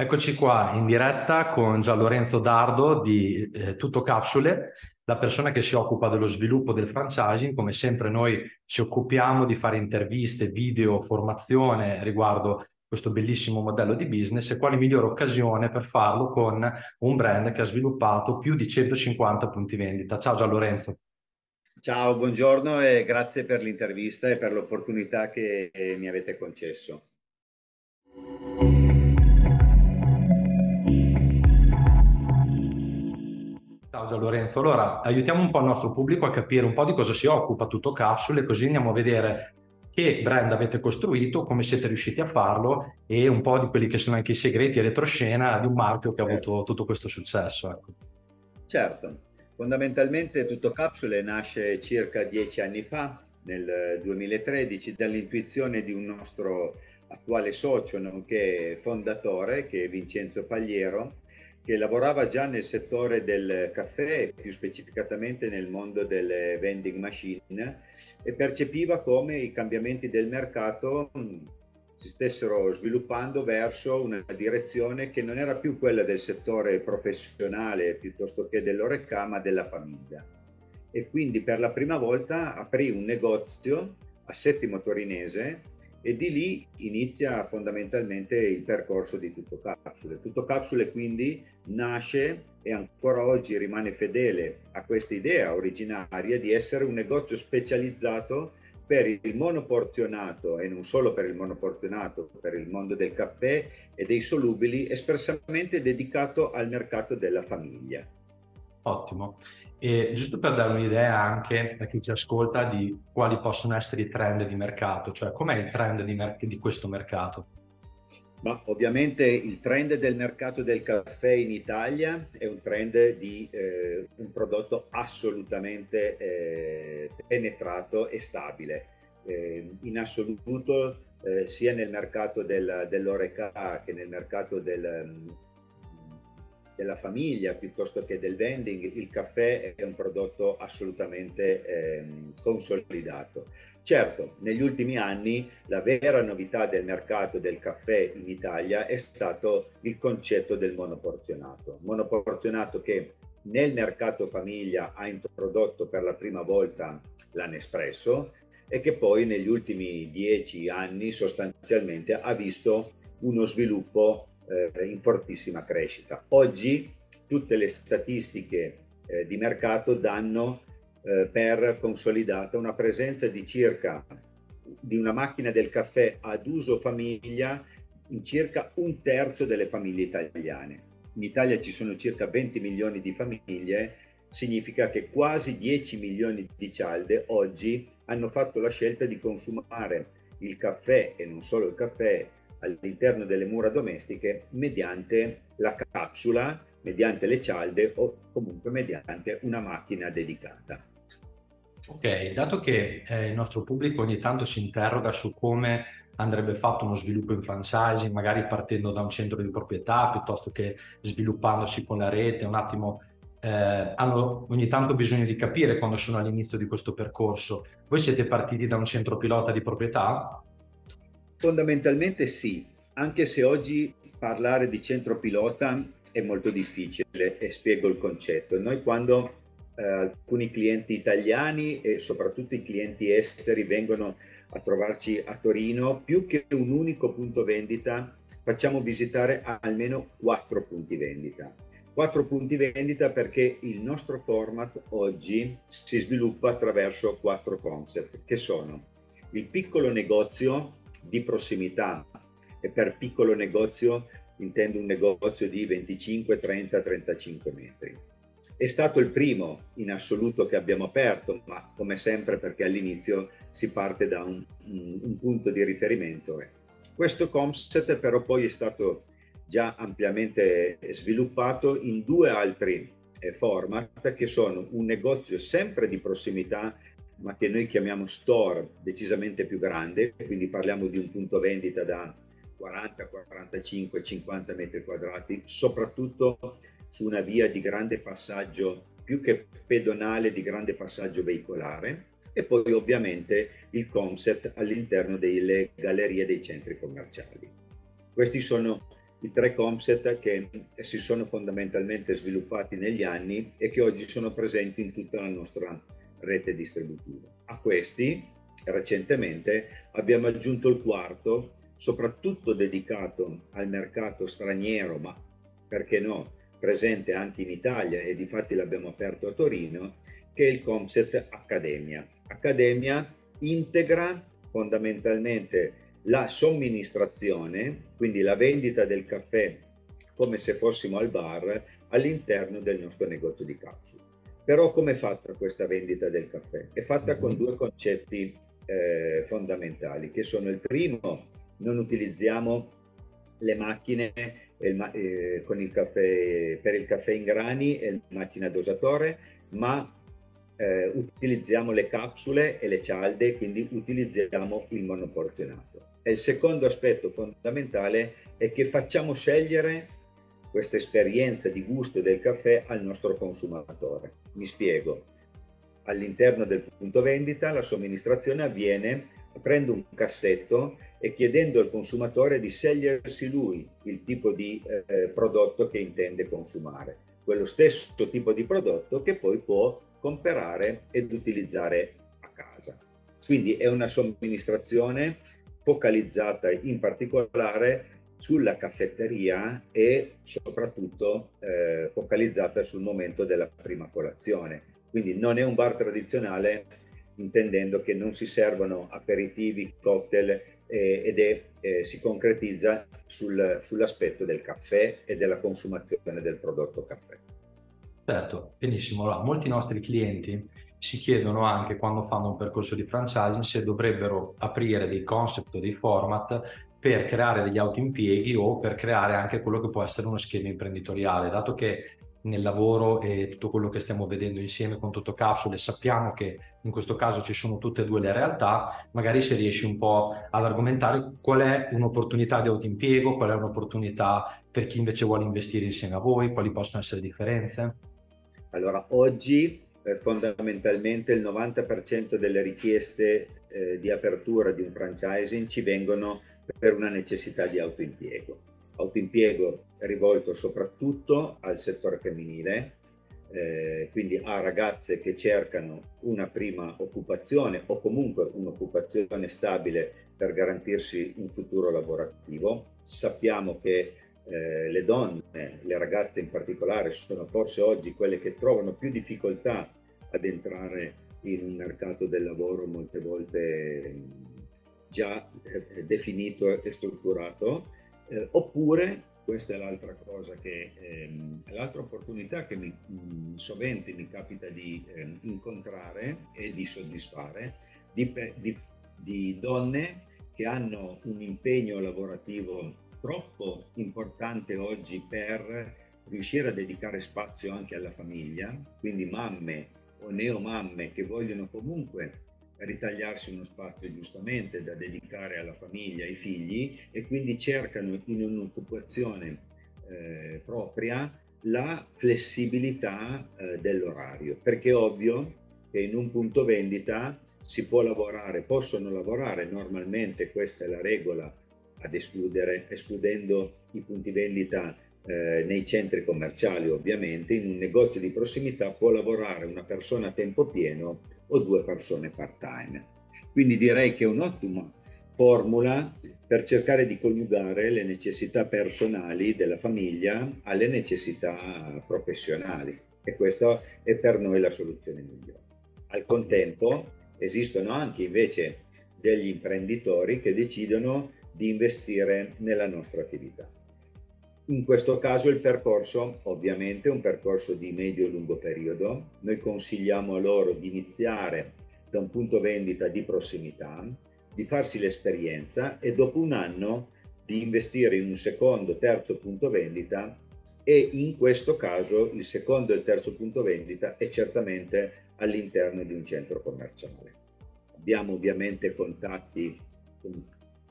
Eccoci qua in diretta con Gian Lorenzo Dardo di eh, Tutto Capsule, la persona che si occupa dello sviluppo del franchising. Come sempre noi ci occupiamo di fare interviste, video, formazione riguardo questo bellissimo modello di business e quale migliore occasione per farlo con un brand che ha sviluppato più di 150 punti vendita. Ciao Gian Lorenzo. Ciao, buongiorno e grazie per l'intervista e per l'opportunità che mi avete concesso. Gian Lorenzo, allora aiutiamo un po' il nostro pubblico a capire un po' di cosa si occupa tutto Capsule, così andiamo a vedere che brand avete costruito, come siete riusciti a farlo e un po' di quelli che sono anche i segreti e retroscena di un marchio che ha certo. avuto tutto questo successo. Ecco. Certo, fondamentalmente tutto Capsule nasce circa dieci anni fa, nel 2013, dall'intuizione di un nostro attuale socio, nonché fondatore, che è Vincenzo Pagliero, che lavorava già nel settore del caffè, più specificatamente nel mondo delle vending machine, e percepiva come i cambiamenti del mercato mm, si stessero sviluppando verso una direzione che non era più quella del settore professionale piuttosto che dell'oreca, ma della famiglia. E quindi per la prima volta aprì un negozio a Settimo Torinese e di lì inizia fondamentalmente il percorso di Tutto Capsule. Tutto Capsule quindi nasce e ancora oggi rimane fedele a questa idea originaria di essere un negozio specializzato per il monoporzionato e non solo per il monoporzionato, per il mondo del caffè e dei solubili, espressamente dedicato al mercato della famiglia. Ottimo. E giusto per dare un'idea anche a chi ci ascolta di quali possono essere i trend di mercato, cioè com'è il trend di, mer- di questo mercato? Ma ovviamente il trend del mercato del caffè in Italia è un trend di eh, un prodotto assolutamente eh, penetrato e stabile. Eh, in assoluto, eh, sia nel mercato del, dell'oreca che nel mercato del, della famiglia piuttosto che del vending, il caffè è un prodotto assolutamente eh, consolidato. Certo, negli ultimi anni la vera novità del mercato del caffè in Italia è stato il concetto del monoporzionato. Monoporzionato che nel mercato famiglia ha introdotto per la prima volta la Nespresso e che poi negli ultimi dieci anni sostanzialmente ha visto uno sviluppo eh, in fortissima crescita. Oggi tutte le statistiche eh, di mercato danno eh, per consolidata una presenza di circa di una macchina del caffè ad uso famiglia in circa un terzo delle famiglie italiane. In Italia ci sono circa 20 milioni di famiglie, significa che quasi 10 milioni di cialde oggi hanno fatto la scelta di consumare il caffè e non solo il caffè all'interno delle mura domestiche mediante la capsula, mediante le cialde o comunque mediante una macchina dedicata. Ok, dato che eh, il nostro pubblico ogni tanto si interroga su come andrebbe fatto uno sviluppo in franchising, magari partendo da un centro di proprietà piuttosto che sviluppandosi con la rete, un attimo eh, hanno ogni tanto bisogno di capire quando sono all'inizio di questo percorso. Voi siete partiti da un centro pilota di proprietà? Fondamentalmente sì, anche se oggi parlare di centro pilota è molto difficile e spiego il concetto. Noi quando eh, alcuni clienti italiani e soprattutto i clienti esteri vengono a trovarci a Torino, più che un unico punto vendita, facciamo visitare almeno quattro punti vendita. Quattro punti vendita perché il nostro format oggi si sviluppa attraverso quattro concept, che sono il piccolo negozio di prossimità e per piccolo negozio intendo un negozio di 25, 30, 35 metri. È stato il primo in assoluto che abbiamo aperto, ma come sempre perché all'inizio si parte da un, un punto di riferimento. Questo concept però poi è stato già ampiamente sviluppato in due altri eh, format che sono un negozio sempre di prossimità ma che noi chiamiamo store decisamente più grande, quindi parliamo di un punto vendita da 40, 45, 50 metri quadrati, soprattutto su una via di grande passaggio, più che pedonale, di grande passaggio veicolare, e poi ovviamente il concept all'interno delle gallerie dei centri commerciali. Questi sono i tre concept che si sono fondamentalmente sviluppati negli anni e che oggi sono presenti in tutta la nostra rete distributiva. A questi recentemente abbiamo aggiunto il quarto, soprattutto dedicato al mercato straniero, ma perché no, presente anche in Italia e di fatti l'abbiamo aperto a Torino, che è il concept Accademia. Accademia integra fondamentalmente la somministrazione, quindi la vendita del caffè come se fossimo al bar all'interno del nostro negozio di capsule. Però come è fatta questa vendita del caffè? È fatta con mhm. due concetti eh, fondamentali, che sono il primo, non utilizziamo le macchine il, eh, con il caffè, per il caffè in grani e la macchina dosatore, ma eh, utilizziamo le capsule e le cialde, quindi utilizziamo il monoporzionato. E il secondo aspetto fondamentale è che facciamo scegliere questa esperienza di gusto del caffè al nostro consumatore. Mi spiego. All'interno del punto vendita la somministrazione avviene prendo un cassetto e chiedendo al consumatore di scegliersi lui il tipo di eh, prodotto che intende consumare, quello stesso tipo di prodotto che poi può comprare ed utilizzare a casa. Quindi è una somministrazione focalizzata in particolare sulla caffetteria e soprattutto eh, focalizzata sul momento della prima colazione. Quindi non è un bar tradizionale intendendo che non si servono aperitivi, cocktail eh, ed è, eh, si concretizza sul, sull'aspetto del caffè e della consumazione del prodotto caffè. Certo, benissimo. Allora, molti nostri clienti si chiedono anche quando fanno un percorso di franchising se dovrebbero aprire dei concept o dei format per creare degli autoimpieghi o per creare anche quello che può essere uno schema imprenditoriale, dato che nel lavoro e tutto quello che stiamo vedendo insieme con Tutto Capsule sappiamo che in questo caso ci sono tutte e due le realtà, magari se riesci un po' ad argomentare qual è un'opportunità di autoimpiego, qual è un'opportunità per chi invece vuole investire insieme a voi, quali possono essere differenze? Allora, oggi eh, fondamentalmente il 90% delle richieste eh, di apertura di un franchising ci vengono per una necessità di autoimpiego. Autoimpiego rivolto soprattutto al settore femminile, eh, quindi a ragazze che cercano una prima occupazione o comunque un'occupazione stabile per garantirsi un futuro lavorativo. Sappiamo che eh, le donne, le ragazze in particolare, sono forse oggi quelle che trovano più difficoltà ad entrare in un mercato del lavoro molte volte già eh, definito e strutturato, eh, oppure questa è l'altra cosa che ehm, l'altra opportunità che mi, mh, sovente mi capita di eh, incontrare e di soddisfare. Di, di, di donne che hanno un impegno lavorativo troppo importante oggi per riuscire a dedicare spazio anche alla famiglia, quindi mamme o neomamme che vogliono comunque ritagliarsi uno spazio giustamente da dedicare alla famiglia, ai figli e quindi cercano in un'occupazione eh, propria la flessibilità eh, dell'orario, perché è ovvio che in un punto vendita si può lavorare, possono lavorare. Normalmente, questa è la regola, ad escludere, escludendo i punti vendita eh, nei centri commerciali ovviamente, in un negozio di prossimità può lavorare una persona a tempo pieno o due persone part-time. Quindi direi che è un'ottima formula per cercare di coniugare le necessità personali della famiglia alle necessità professionali e questa è per noi la soluzione migliore. Al contempo esistono anche invece degli imprenditori che decidono di investire nella nostra attività. In questo caso il percorso ovviamente è un percorso di medio-lungo periodo. Noi consigliamo a loro di iniziare da un punto vendita di prossimità, di farsi l'esperienza e dopo un anno di investire in un secondo, terzo punto vendita e in questo caso il secondo e il terzo punto vendita è certamente all'interno di un centro commerciale. Abbiamo ovviamente contatti con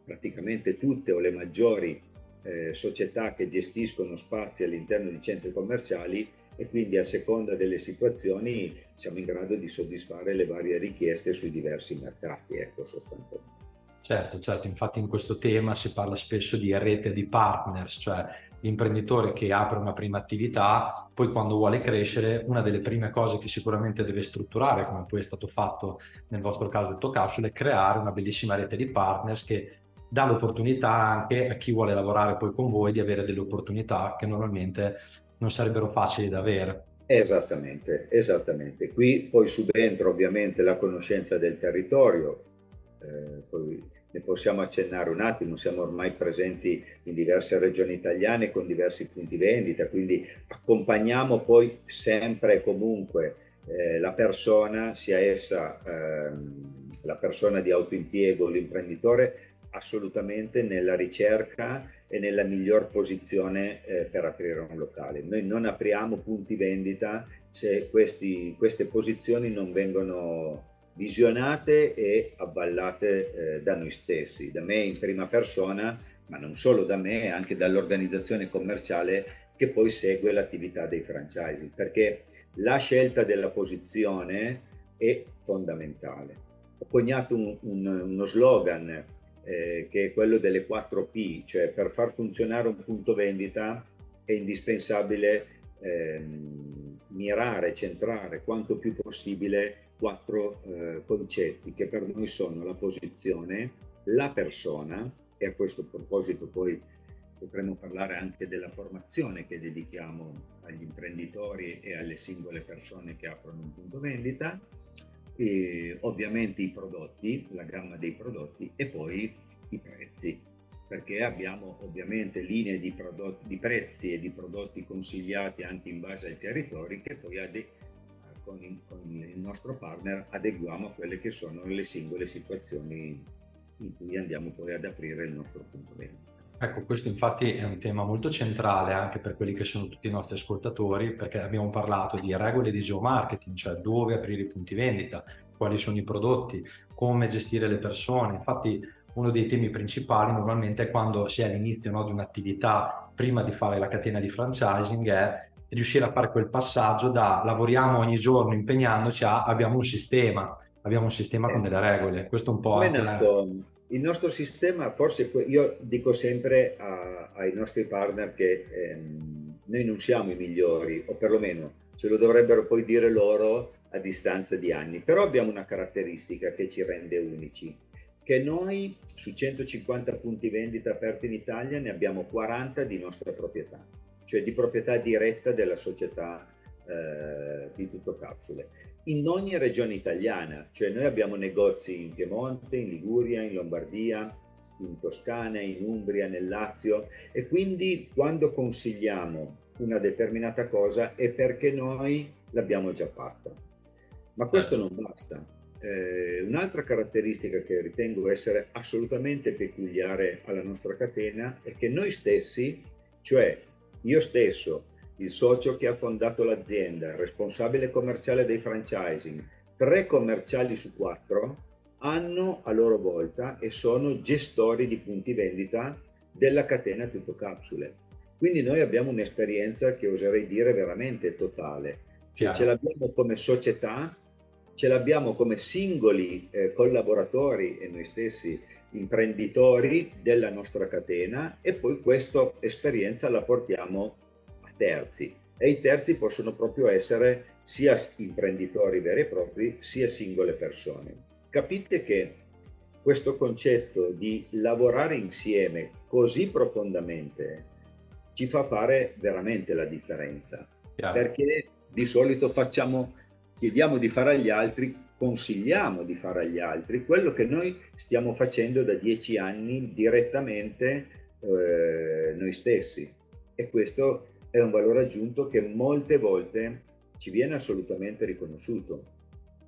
praticamente tutte o le maggiori eh, società che gestiscono spazi all'interno di centri commerciali e quindi a seconda delle situazioni siamo in grado di soddisfare le varie richieste sui diversi mercati, ecco sostanzialmente. Certo, certo, infatti in questo tema si parla spesso di rete di partners, cioè l'imprenditore che apre una prima attività, poi quando vuole crescere, una delle prime cose che sicuramente deve strutturare, come poi è stato fatto nel vostro caso del Tocapsule, è creare una bellissima rete di partners che dà l'opportunità anche a chi vuole lavorare poi con voi di avere delle opportunità che normalmente non sarebbero facili da avere. Esattamente, esattamente. Qui poi subentra ovviamente la conoscenza del territorio, eh, poi ne possiamo accennare un attimo, siamo ormai presenti in diverse regioni italiane con diversi punti vendita, quindi accompagniamo poi sempre e comunque eh, la persona, sia essa ehm, la persona di autoimpiego l'imprenditore, assolutamente nella ricerca e nella miglior posizione eh, per aprire un locale. Noi non apriamo punti vendita se questi, queste posizioni non vengono visionate e avvallate eh, da noi stessi, da me in prima persona, ma non solo da me, anche dall'organizzazione commerciale che poi segue l'attività dei franchising, perché la scelta della posizione è fondamentale. Ho coniato un, un, uno slogan eh, che è quello delle 4P, cioè per far funzionare un punto vendita è indispensabile ehm, mirare, centrare quanto più possibile quattro eh, concetti che per noi sono la posizione, la persona, e a questo proposito poi potremmo parlare anche della formazione che dedichiamo agli imprenditori e alle singole persone che aprono un punto vendita, e ovviamente i prodotti, la gamma dei prodotti e poi i prezzi, perché abbiamo ovviamente linee di, prodotti, di prezzi e di prodotti consigliati anche in base ai territori che poi ade- con, il, con il nostro partner adeguiamo a quelle che sono le singole situazioni in cui andiamo poi ad aprire il nostro punto vendita. Ecco, questo infatti è un tema molto centrale anche per quelli che sono tutti i nostri ascoltatori, perché abbiamo parlato di regole di geomarketing, cioè dove aprire i punti vendita, quali sono i prodotti, come gestire le persone. Infatti uno dei temi principali normalmente è quando si è all'inizio no, di un'attività, prima di fare la catena di franchising, è riuscire a fare quel passaggio da lavoriamo ogni giorno impegnandoci a abbiamo un sistema, abbiamo un sistema con delle regole. Questo un po' anche. Il nostro sistema, forse io dico sempre a, ai nostri partner che ehm, noi non siamo i migliori, o perlomeno ce lo dovrebbero poi dire loro a distanza di anni, però abbiamo una caratteristica che ci rende unici che noi su 150 punti vendita aperti in Italia ne abbiamo 40 di nostra proprietà, cioè di proprietà diretta della società eh, di tutto capsule. In ogni regione italiana, cioè noi abbiamo negozi in Piemonte, in Liguria, in Lombardia, in Toscana, in Umbria, nel Lazio. E quindi quando consigliamo una determinata cosa è perché noi l'abbiamo già fatta. Ma questo non basta, eh, un'altra caratteristica che ritengo essere assolutamente peculiare alla nostra catena è che noi stessi, cioè io stesso, il socio che ha fondato l'azienda, responsabile commerciale dei franchising, tre commerciali su quattro hanno a loro volta e sono gestori di punti vendita della catena Tutto Capsule. Quindi noi abbiamo un'esperienza che oserei dire veramente totale. Cioè, ce l'abbiamo come società ce l'abbiamo come singoli eh, collaboratori e noi stessi imprenditori della nostra catena e poi questa esperienza la portiamo terzi e i terzi possono proprio essere sia imprenditori veri e propri sia singole persone. Capite che questo concetto di lavorare insieme così profondamente ci fa fare veramente la differenza Chiaro. perché di solito facciamo chiediamo di fare agli altri, consigliamo di fare agli altri quello che noi stiamo facendo da dieci anni direttamente eh, noi stessi. E questo è un valore aggiunto che molte volte ci viene assolutamente riconosciuto.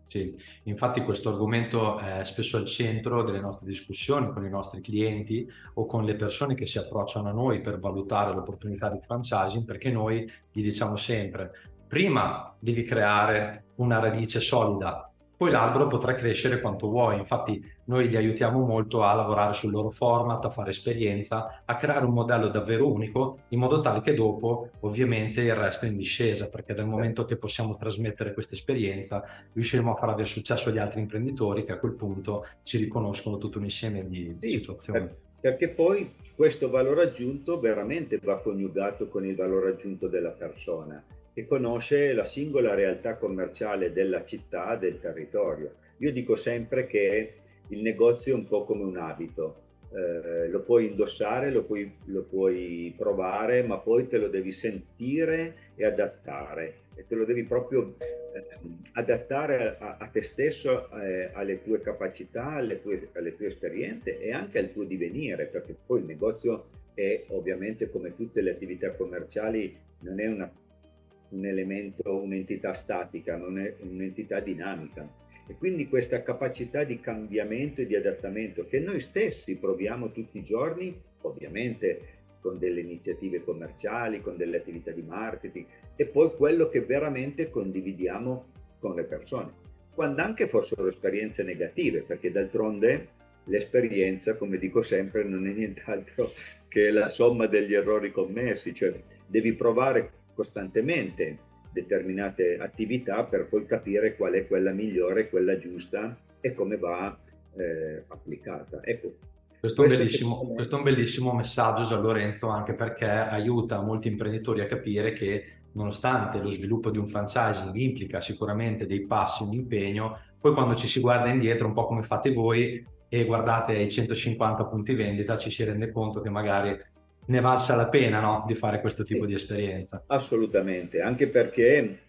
Sì, infatti questo argomento è spesso al centro delle nostre discussioni con i nostri clienti o con le persone che si approcciano a noi per valutare l'opportunità di franchising, perché noi gli diciamo sempre prima devi creare una radice solida, poi l'albero potrà crescere quanto vuoi. Infatti noi li aiutiamo molto a lavorare sul loro format, a fare esperienza, a creare un modello davvero unico, in modo tale che dopo ovviamente il resto è in discesa, perché dal momento che possiamo trasmettere questa esperienza riusciremo a far avere successo agli altri imprenditori che a quel punto ci riconoscono tutto un insieme di sì, situazioni. Perché poi questo valore aggiunto veramente va coniugato con il valore aggiunto della persona che conosce la singola realtà commerciale della città, del territorio. Io dico sempre che il negozio è un po' come un abito, eh, lo puoi indossare, lo puoi, lo puoi, provare, ma poi te lo devi sentire e adattare e te lo devi proprio eh, adattare a, a, te stesso, eh, alle tue capacità, alle tue, alle tue esperienze e anche al tuo divenire, perché poi il negozio è ovviamente come tutte le attività commerciali, non è una un elemento, un'entità statica, non è un'entità dinamica. E quindi questa capacità di cambiamento e di adattamento che noi stessi proviamo tutti i giorni, ovviamente con delle iniziative commerciali, con delle attività di marketing e poi quello che veramente condividiamo con le persone. Quando anche fossero esperienze negative, perché d'altronde l'esperienza, come dico sempre, non è nient'altro che la somma degli errori commessi, cioè devi provare costantemente determinate attività per poi capire qual è quella migliore, quella giusta e come va eh, applicata. Ecco, questo, questo, è questo, è un bellissimo messaggio Gian Lorenzo anche perché aiuta molti imprenditori a capire che nonostante lo sviluppo di un franchising implica sicuramente dei passi, un impegno, poi quando ci si guarda indietro un po' come fate voi e guardate i 150 punti vendita ci si rende conto che magari ne valsa la pena no? di fare questo tipo sì, di esperienza. Assolutamente, anche perché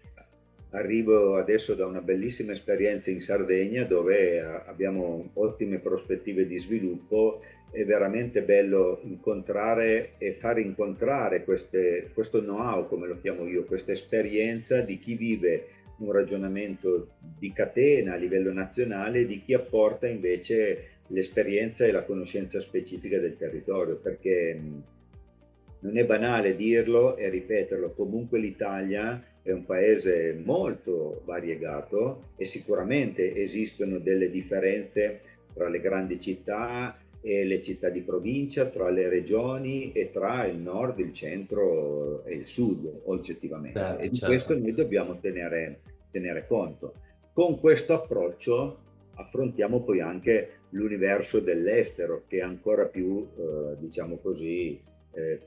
arrivo adesso da una bellissima esperienza in Sardegna dove abbiamo ottime prospettive di sviluppo, è veramente bello incontrare e far incontrare queste, questo know-how, come lo chiamo io, questa esperienza di chi vive un ragionamento di catena a livello nazionale e di chi apporta invece l'esperienza e la conoscenza specifica del territorio, perché non è banale dirlo e ripeterlo, comunque l'Italia è un paese molto variegato e sicuramente esistono delle differenze tra le grandi città e le città di provincia, tra le regioni e tra il nord, il centro e il sud oggettivamente. Beh, e di certo. questo noi dobbiamo tenere, tenere conto. Con questo approccio affrontiamo poi anche l'universo dell'estero che è ancora più, eh, diciamo così, eh,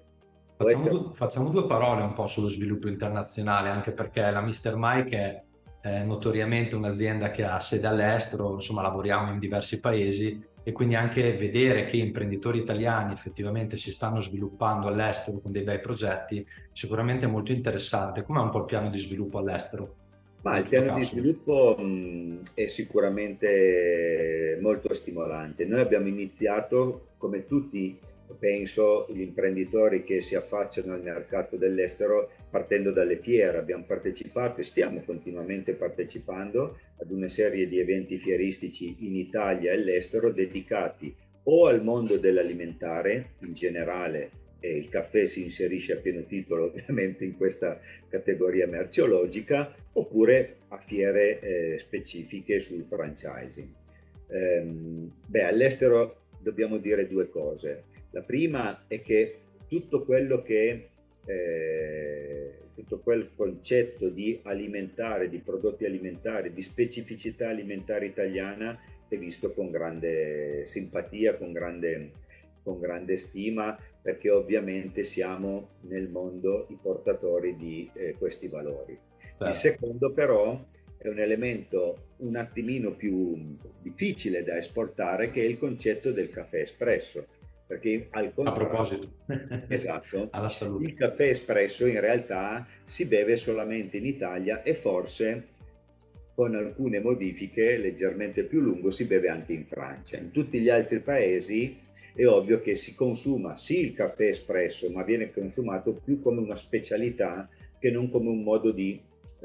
Facciamo, due, facciamo, due, parole un po' sullo sviluppo internazionale, anche perché la Mr. Mike è notoriamente un'azienda che ha sede all'estero, insomma lavoriamo in diversi paesi e quindi anche vedere che imprenditori italiani effettivamente si stanno sviluppando all'estero con dei bei progetti sicuramente è molto interessante. Com'è un po' il piano di sviluppo all'estero? Ma il piano di sviluppo mh, è sicuramente molto stimolante. Noi abbiamo iniziato, come tutti penso gli imprenditori che si affacciano al mercato dell'estero partendo dalle fiere. Abbiamo partecipato e stiamo continuamente partecipando ad una serie di eventi fieristici in Italia e all'estero dedicati o al mondo dell'alimentare in generale e il caffè si inserisce a pieno titolo ovviamente in questa categoria merceologica oppure a fiere eh, specifiche sul franchising. Ehm, beh, all'estero dobbiamo dire due cose. La prima è che tutto quello che eh, tutto quel concetto di alimentare, di prodotti alimentari, di specificità alimentare italiana è visto con grande simpatia, con grande, con grande stima, perché ovviamente siamo nel mondo i portatori di eh, questi valori. Certo. Il secondo però è un elemento un attimino più difficile da esportare che è il concetto del caffè espresso perché al contrario, a proposito, esatto, alla salute. il caffè espresso in realtà si beve solamente in Italia e forse con alcune modifiche leggermente più lungo si beve anche in Francia. In tutti gli altri paesi è ovvio che si consuma sì il caffè espresso, ma viene consumato più come una specialità che non come un modo di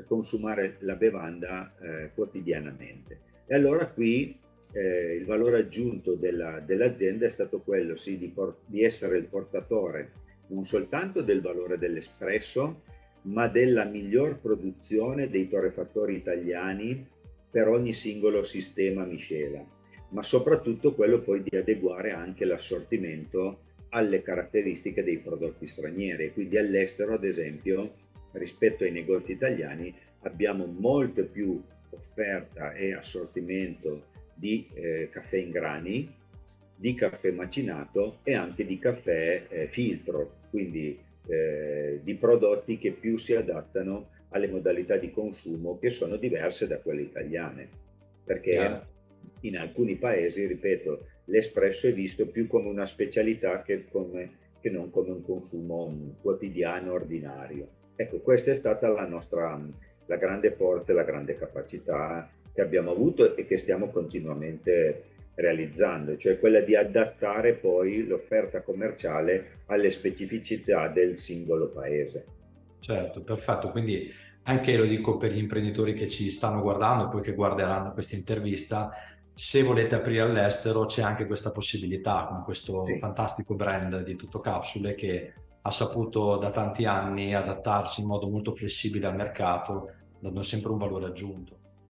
consumare la bevanda eh, quotidianamente. E allora qui eh, il valore aggiunto della, dell'azienda è stato quello sì, di, por- di essere il portatore non soltanto del valore dell'espresso, ma della miglior produzione dei torrefattori italiani per ogni singolo sistema miscela, ma soprattutto quello poi di adeguare anche l'assortimento alle caratteristiche dei prodotti stranieri. Quindi all'estero, ad esempio, rispetto ai negozi italiani, abbiamo molto più offerta e assortimento di eh, caffè in grani, di caffè macinato e anche di caffè eh, filtro, quindi eh, di prodotti che più si adattano alle modalità di consumo che sono diverse da quelle italiane, perché yeah. in alcuni paesi, ripeto, l'espresso è visto più come una specialità che, come, che non come un consumo quotidiano, ordinario. Ecco, questa è stata la nostra la grande forza e la grande capacità che abbiamo avuto e che stiamo continuamente realizzando, cioè quella di adattare poi l'offerta commerciale alle specificità del singolo paese. Certo, perfetto. Quindi anche lo dico per gli imprenditori che ci stanno guardando poi che guarderanno questa intervista, se volete aprire all'estero c'è anche questa possibilità con questo sì. fantastico brand di Tutto Capsule che ha saputo da tanti anni adattarsi in modo molto flessibile al mercato, dando sempre un valore aggiunto.